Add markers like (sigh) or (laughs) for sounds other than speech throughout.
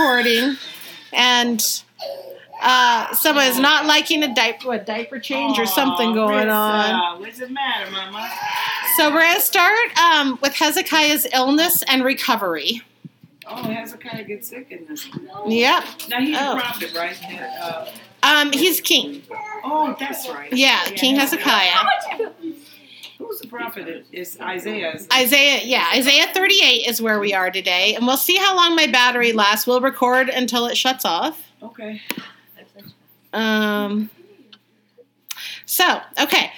recording, and uh, someone is not liking a diaper, a diaper change or something going on. What's the matter, Mama? So we're gonna start um, with Hezekiah's illness and recovery. Oh, Hezekiah gets sick in this. Yep. Now he's Oh. a prophet, right? Uh, Um, he's king. oh, that's right. Yeah, King Hezekiah. Who's the prophet? It's Isaiah. Isaiah, yeah, Isaiah 38 is where we are today, and we'll see how long my battery lasts. We'll record until it shuts off. Okay. Um, so, okay.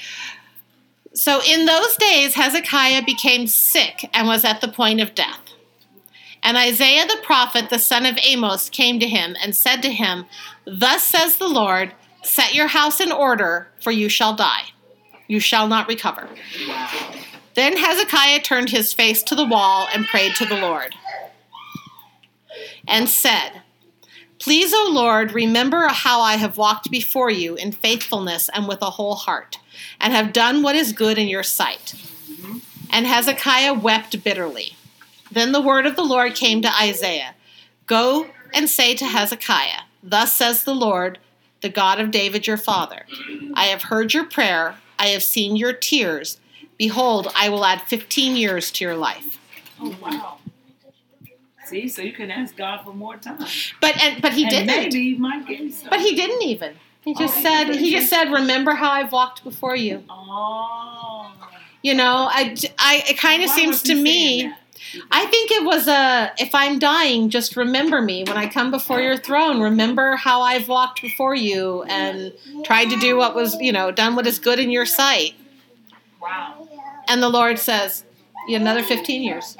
So, in those days, Hezekiah became sick and was at the point of death. And Isaiah the prophet, the son of Amos, came to him and said to him, Thus says the Lord, set your house in order, for you shall die. You shall not recover. Then Hezekiah turned his face to the wall and prayed to the Lord and said, Please, O Lord, remember how I have walked before you in faithfulness and with a whole heart, and have done what is good in your sight. And Hezekiah wept bitterly. Then the word of the Lord came to Isaiah Go and say to Hezekiah, Thus says the Lord, the God of David your father I have heard your prayer, I have seen your tears. Behold, I will add 15 years to your life. Oh wow. See, so you can ask God for more time. But and but he and didn't. Maybe he might give you some. But he didn't even. He oh, just Oh, said he just said, "Remember how I've walked before you." Oh. You know, I, I it kind of seems to me. Saying that? I think it was a if I'm dying, just remember me when I come before your throne. Remember how I've walked before you and tried to do what was, you know, done what is good in your sight. Wow. And the Lord says, "You another 15 years."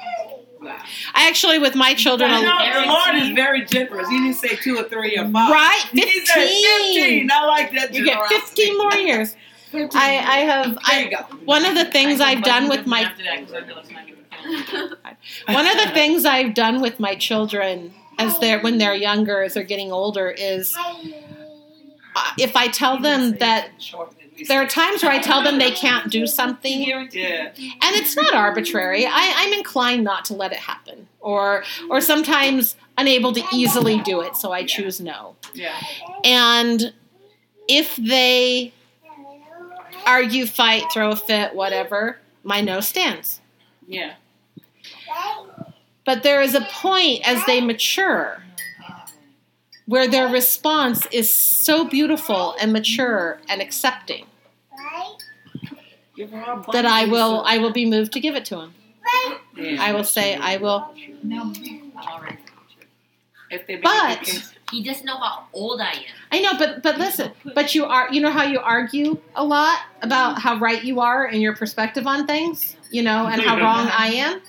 Wow. I actually, with my children, I a- know the Lord is very generous. He didn't say two or three or five. right, He said 15. 15. I like that. You get 15 more years. (laughs) I, I have. There you I, go. one of the things I've done with my (laughs) One of the things I've done with my children as they're when they're younger, as they're getting older, is uh, if I tell them that there are times where I tell them they can't do something, and it's not arbitrary. I, I'm inclined not to let it happen, or or sometimes unable to easily do it, so I choose no. Yeah. And if they argue, fight, throw a fit, whatever, my no stands. Yeah. But there is a point as they mature where their response is so beautiful and mature and accepting Give her a that I will I will be moved to give it to him. I will say I will But- He doesn't know how old I am. I know, but but listen, but you are you know how you argue a lot about how right you are and your perspective on things, you know, and how wrong I am.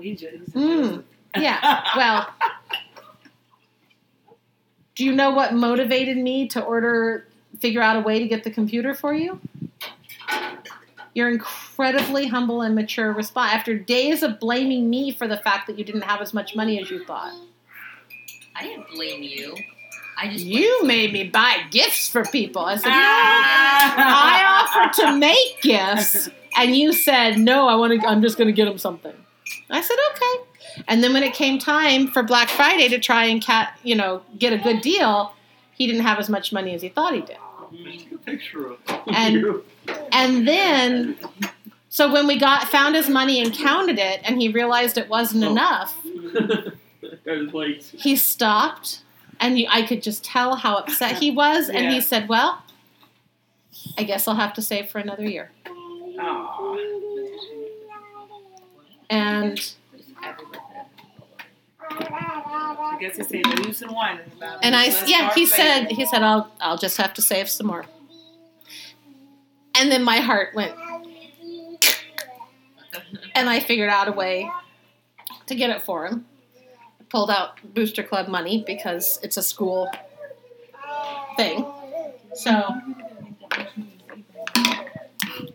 He just. he's a Mm. Yeah. Well, do you know what motivated me to order, figure out a way to get the computer for you? Your incredibly humble and mature response after days of blaming me for the fact that you didn't have as much money as you thought. I didn't blame you. I just You made me buy gifts for people. I said, no, Ah. I offered to make gifts, and you said no. I want to. I'm just going to get them something. I said okay. And then when it came time for Black Friday to try and cat, you know, get a good deal, he didn't have as much money as he thought he did. Take a picture of And-. And then, so when we got found his money and counted it, and he realized it wasn't Oh. enough, (laughs) I was like, he stopped, and you, I could just tell how upset he was. And Yeah. he said, "Well, I guess I'll have to save for another year." Aw. And I guess he said the and wine and I Let's yeah, he said he said I'll I'll just have to save some more. And then my heart went, and I figured out a way to get it for him. Pulled out Booster Club money because it's a school thing. So,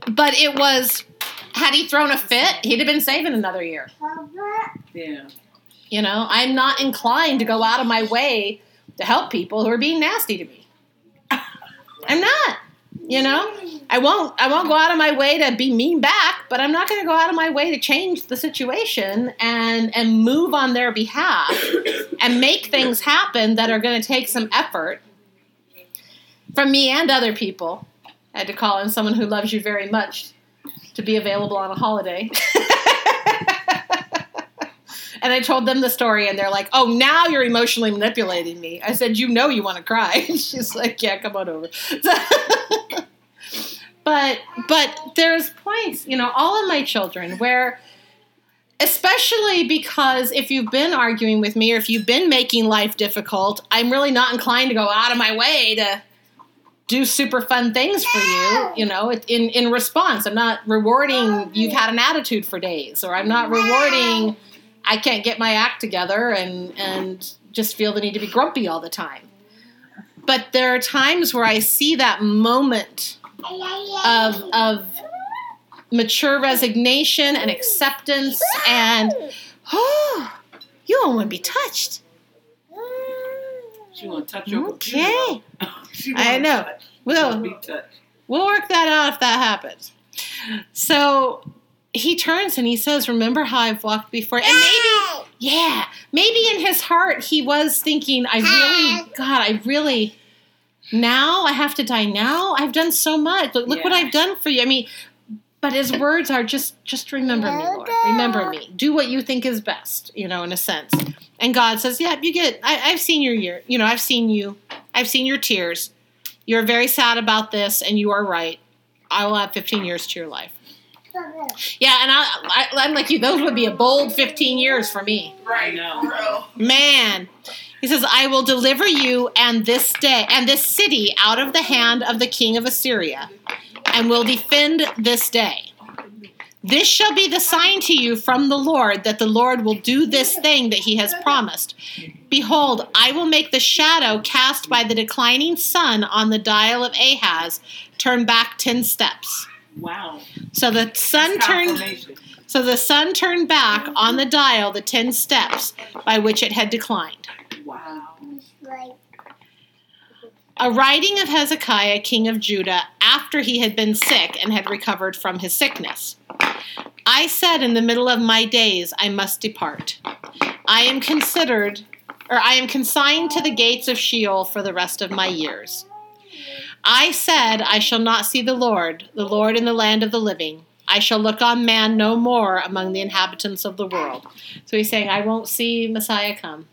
but it was had he thrown a fit, he'd have been saving another year. Yeah. You know, I'm not inclined to go out of my way to help people who are being nasty to me. I'm not. You know, I won't. I won't go out of my way to be mean back, but I'm not going to go out of my way to change the situation and and move on their behalf and make things happen that are going to take some effort from me and other people. I had to call in someone who loves you very much to be available on a holiday. (laughs) and I told them the story, and they're like, "Oh, now you're emotionally manipulating me." I said, "You know, you want to cry." (laughs) She's like, "Yeah, come on over." (laughs) but but there's points, you know, all of my children where. Especially because if you've been arguing with me or if you've been making life difficult, I'm really not inclined to go out of my way to do super fun things for you you know in in response. I'm not rewarding you've had an attitude for days or i'm not rewarding i can't get my act together and and just feel the need to be grumpy all the time. But there are times where i see that moment of of mature resignation and acceptance and oh you don't want to be touched. She want to touch your Okay. computer. (laughs) she I wanna know. Touch. She Well- wanna be touched. We'll work that out if that happens. So he turns and he says, Remember how I've walked before? And maybe, yeah, maybe in his heart he was thinking, I really, God, I really, now I have to die now? I've done so much. Look, look what I've done for you. I mean, but his words are just, just remember me, Lord. Remember me. Do what you think is best, you know, in a sense. And God says, Yeah, you get, I, I've seen your year, you know, I've seen you, I've seen your tears. You're very sad about this, and you are right. I will add 15 years to your life. Yeah, and I, I, I'm like you. Those would be a bold 15 years for me. Right now. Man, he says, "I will deliver you and this day and this city out of the hand of the king of Assyria, and will defend this day. This shall be the sign to you from the Lord that the Lord will do this thing that He has promised. Behold, I will make the shadow cast by the declining sun on the dial of Ahaz turn back ten steps." Wow. So the sun turned. So the sun turned back on the dial the ten steps by which it had declined. Wow. A writing of Hezekiah, king of Judah, after he had been sick and had recovered from his sickness. I said in the middle of my days, I must depart. I am considered, or I am consigned to the gates of Sheol for the rest of my years. I said, I shall not see the Lord, the Lord in the land of the living. I shall look on man no more among the inhabitants of the world. So he's saying, I won't see Messiah come.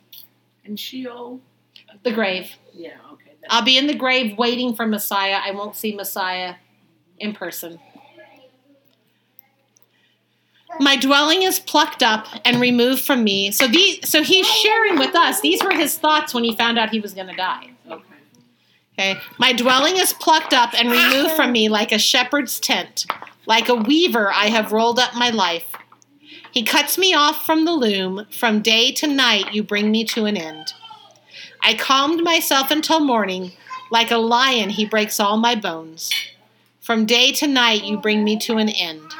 And Sheol. The grave. Yeah. Okay. I'll be in the grave waiting for Messiah. I won't see Messiah in person. My dwelling is plucked up and removed from me. So the so he's sharing with us. These were his thoughts when he found out he was going to die. okay. Okay. My dwelling is plucked up and removed from me like a shepherd's tent. Like a weaver, I have rolled up my life. He cuts me off from the loom. From day to night, you bring me to an end. I calmed myself until morning. Like a lion, he breaks all my bones. From day to night, you bring me to an end.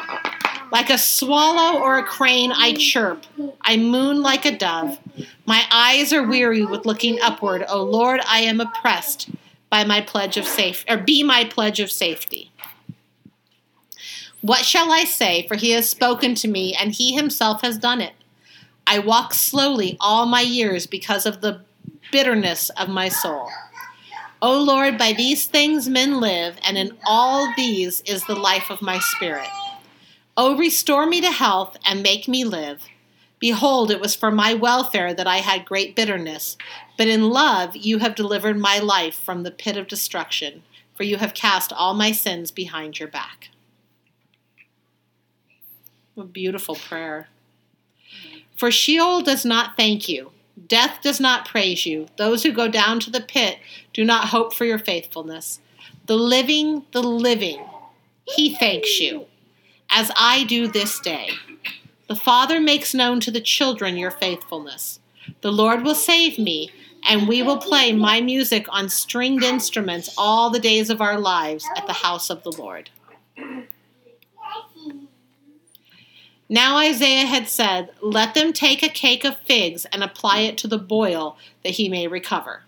Like a swallow or a crane, I chirp. I moon like a dove. My eyes are weary with looking upward. O Lord, I am oppressed by my pledge of safe or be my pledge of safety. What shall I say? For he has spoken to me, and he himself has done it. I walk slowly all my years because of the bitterness of my soul. O Lord, by these things men live, and in all these is the life of my spirit. O restore me to health and make me live. Behold, it was for my welfare that I had great bitterness, but in love you have delivered my life from the pit of destruction, for you have cast all my sins behind your back. A beautiful prayer. For Sheol does not thank you. Death does not praise you. Those who go down to the pit do not hope for your faithfulness. The living, the living, he thanks you, as I do this day. The Father makes known to the children your faithfulness. The Lord will save me, and we will play my music on stringed instruments all the days of our lives at the house of the Lord. Now Isaiah had said, Let them take a cake of figs and apply it to the boil, that he may recover.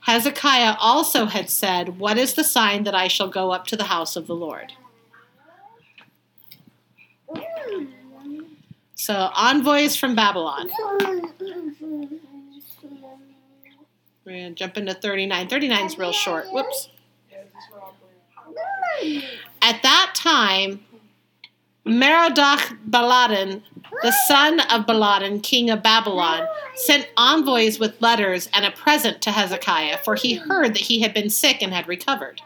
Hezekiah also had said, What is the sign that I shall go up to the house of the Lord? So, envoys from Babylon. We're going to jump into 39. 39 is real short. Whoops. At that time, Merodach Baladan, the son of Baladan, king of Babylon, sent envoys with letters and a present to Hezekiah, for he heard that he had been sick and had recovered.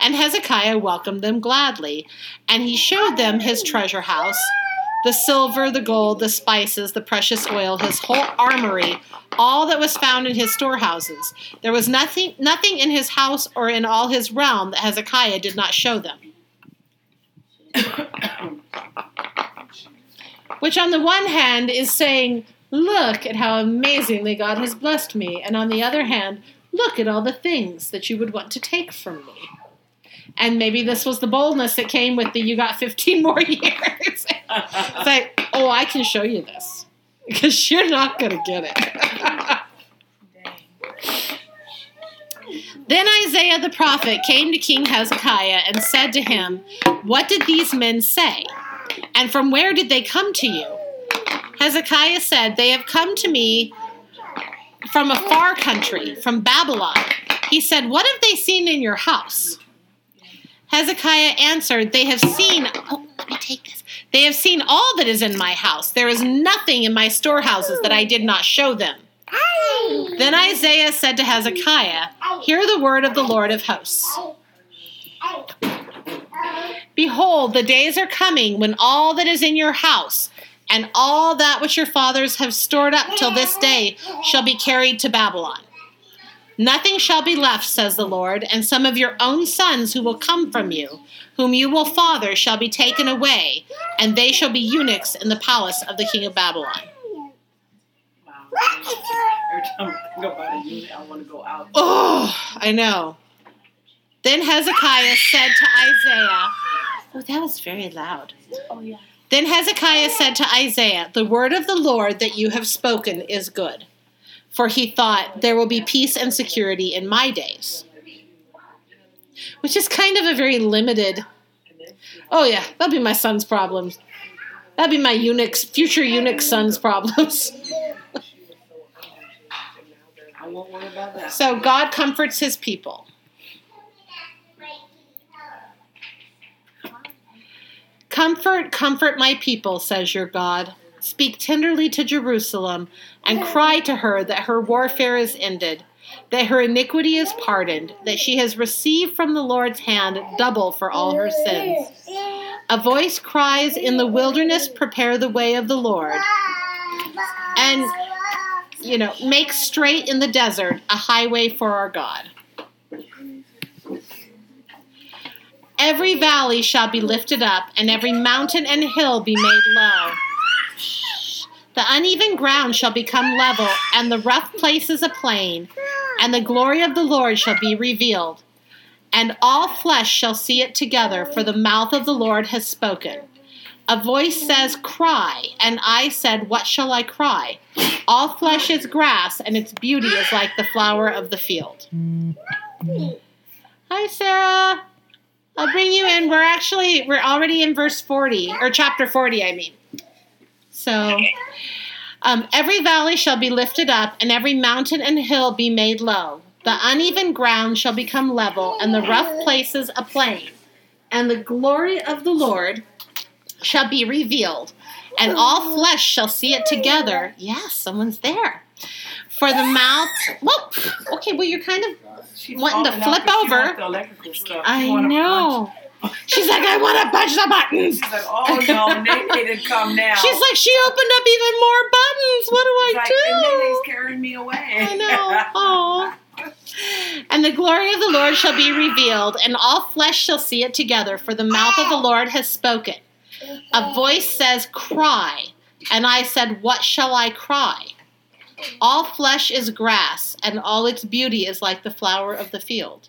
And Hezekiah welcomed them gladly, and he showed them his treasure house, the silver, the gold, the spices, the precious oil, his whole armory, all that was found in his storehouses. There was nothing nothing in his house or in all his realm that Hezekiah did not show them. Which, on the one hand, is saying, Look at how amazingly God has blessed me. And on the other hand, look at all the things that you would want to take from me. And maybe this was the boldness that came with the you got 15 more (laughs) years. it's like, oh, I can show you this. (laughs) Because you're not going to get it. (laughs) Then Isaiah the prophet came to King Hezekiah and said to him, What did these men say? And from where did they come to you? Hezekiah said, They have come to me from a far country, from Babylon. He said, What have they seen in your house? Hezekiah answered, They have seen, oh, let me take this. They have seen all that is in my house. There is nothing in my storehouses that I did not show them. Then Isaiah said to Hezekiah, oh. Hear the word of the Lord of hosts. Behold, the days are coming when all that is in your house and all that which your fathers have stored up till this day shall be carried to Babylon. Nothing shall be left, says the Lord, and some of your own sons who will come from you, whom you will father, shall be taken away, and they shall be eunuchs in the palace of the king of Babylon. Wow. Every time I go by the unit, I want to go out. Oh, I know. Then Hezekiah said to Isaiah, Oh, that was very loud. Oh, yeah. Then Hezekiah said to Isaiah, The word of the Lord that you have spoken is good. For he thought, There will be peace and security in my days. Which is kind of a very limited. Oh, yeah, that'll be my son's problems. That'll be my eunuch's, future eunuch son's problems. (laughs) So God comforts his people. Comfort, comfort my people, says your God. Speak tenderly to Jerusalem and cry to her that her warfare is ended, that her iniquity is pardoned, that she has received from the Lord's hand double for all her sins. A voice cries, In the wilderness, prepare the way of the Lord. And, you know, make straight in the desert a highway for our God. Every valley shall be lifted up, and every mountain and hill be made low. The uneven ground shall become level, and the rough places a plain, and the glory of the Lord shall be revealed. And all flesh shall see it together, for the mouth of the Lord has spoken. A voice says, Cry, and I said, What shall I cry? All flesh is grass, and its beauty is like the flower of the field. Hi, Sarah. I'll bring you in. We're actually we're already in verse 40 or chapter 40, I mean. So um, every valley shall be lifted up, and every mountain and hill be made low. The uneven ground shall become level, and the rough places a plain. And the glory of the Lord shall be revealed, and all flesh shall see it together. Yes, someone's there. For the mouth. Whoa. Okay, well, you're kind of She's Wanting to flip over. The electrical stuff. I know. She's like, I want to punch the buttons. She's like, oh no, they didn't come now. She's like, she opened up even more buttons. What do I like, and do? he's carrying me away. I know. Oh. And the glory of the Lord shall be revealed, and all flesh shall see it together, for the mouth of the Lord has spoken. A voice says, Cry. And I said, What shall I cry? All flesh is grass, and all its beauty is like the flower of the field.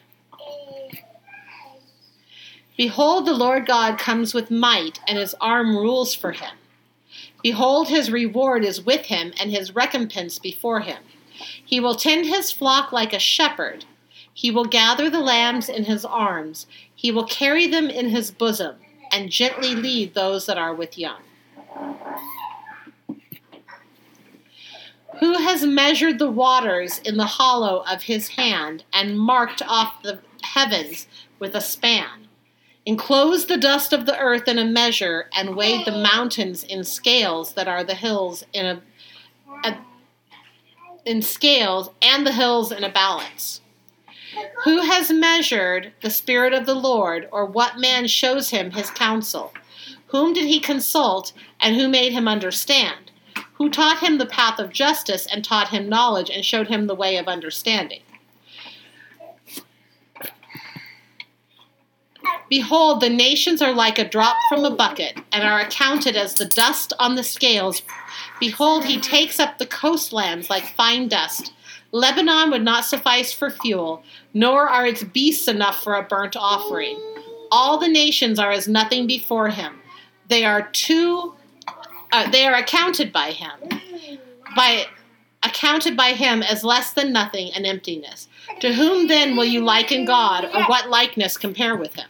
Behold, the Lord God comes with might, and his arm rules for him. Behold, his reward is with him, and his recompense before him. He will tend his flock like a shepherd. He will gather the lambs in his arms. He will carry them in his bosom, and gently lead those that are with young. Who has measured the waters in the hollow of his hand, and marked off the heavens with a span? Enclosed the dust of the earth in a measure, and weighed the mountains in scales that are the hills in a, a in scales, and the hills in a balance. Who has measured the Spirit of the Lord, or what man shows him his counsel? Whom did he consult, and who made him understand? Who taught him the path of justice, and taught him knowledge, and showed him the way of understanding? Behold, the nations are like a drop from a bucket, and are accounted as the dust on the scales. Behold, he takes up the coastlands like fine dust. Lebanon would not suffice for fuel, nor are its beasts enough for a burnt offering. All the nations are as nothing before him. They are too. Uh, they are accounted by him, by accounted by him as less than nothing and emptiness. To whom then will you liken God, or what likeness compare with him?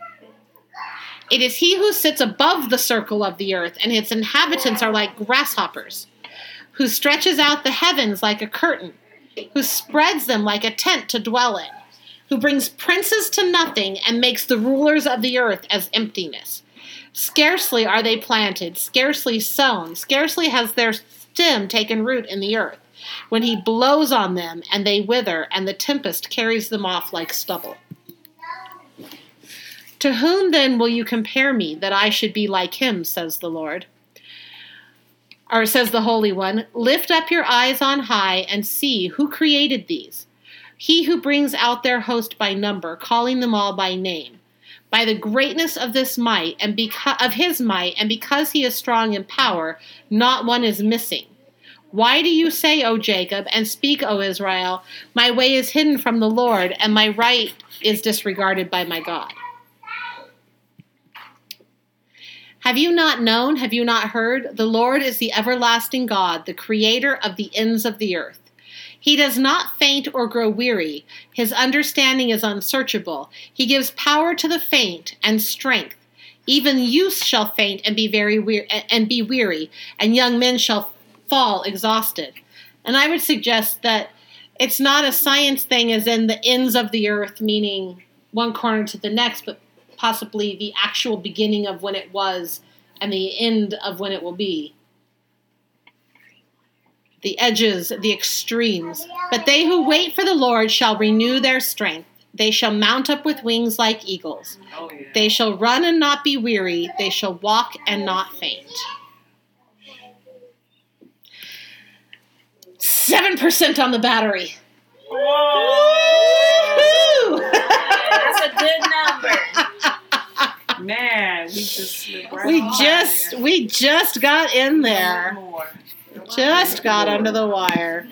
It is he who sits above the circle of the earth, and its inhabitants are like grasshoppers, who stretches out the heavens like a curtain, who spreads them like a tent to dwell in, who brings princes to nothing and makes the rulers of the earth as emptiness. Scarcely are they planted, scarcely sown, scarcely has their stem taken root in the earth, when he blows on them and they wither, and the tempest carries them off like stubble. To whom then will you compare me that I should be like him, says the Lord? Or says the Holy One, lift up your eyes on high and see who created these. He who brings out their host by number, calling them all by name. By the greatness of this might and because of his might, and because he is strong in power, not one is missing. Why do you say, O Jacob, and speak, O Israel, my way is hidden from the Lord, and my right is disregarded by my God? Have you not known? Have you not heard? The Lord is the everlasting God, the creator of the ends of the earth. He does not faint or grow weary. His understanding is unsearchable. He gives power to the faint and strength. Even youth shall faint and be very weary, and be weary, and young men shall fall exhausted. And I would suggest that it's not a science thing as in the ends of the earth, meaning one corner to the next, but possibly the actual beginning of when it was and the end of when it will be. The edges, the extremes. But they who wait for the Lord shall renew their strength. They shall mount up with wings like eagles. Oh, yeah. They shall run and not be weary. They shall walk and not faint. 7% on the battery. Whoa! Woo! That's a good number. (laughs) Man, we just right we just there. we just got in there. More. Just got under the wire.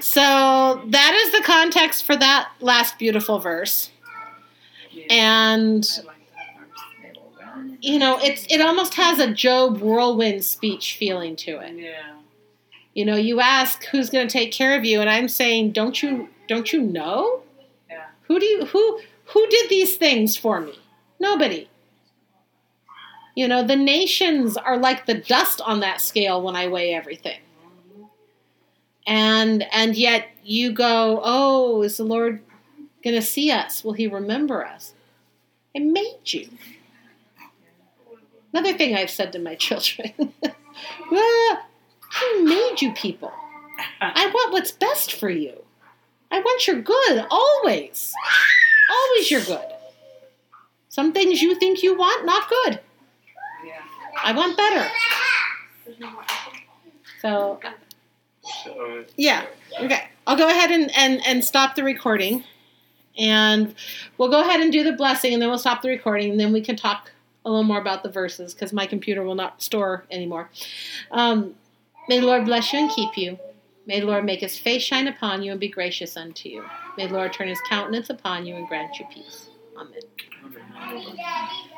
So that is the context for that last beautiful verse. And I like that verse. They will run. you know, it's it almost has a Job whirlwind speech feeling to it. Yeah. You know, you ask who's going to take care of you and I'm saying, "Don't you don't you know? Yeah. Who do you who who did these things for me? Nobody. You know, the nations are like the dust on that scale when I weigh everything. and and yet you go, oh, is the Lord going to see us? Will He remember us? I made you. Another thing I've said to my (laughs) children. (laughs) well, I made you people. I want what's best for you. I want your good always. Always your good. Some things you think you want, not good. Yeah. I want better. So, So, yeah. Okay. I'll go ahead and, and, and stop the recording. And we'll go ahead and do the blessing, and then we'll stop the recording, and then we can talk a little more about the verses because my computer will not store anymore. Um, may the Lord bless you and keep you. May the Lord make his face shine upon you and be gracious unto you. May the Lord turn his countenance upon you and grant you peace. Amen. Amen.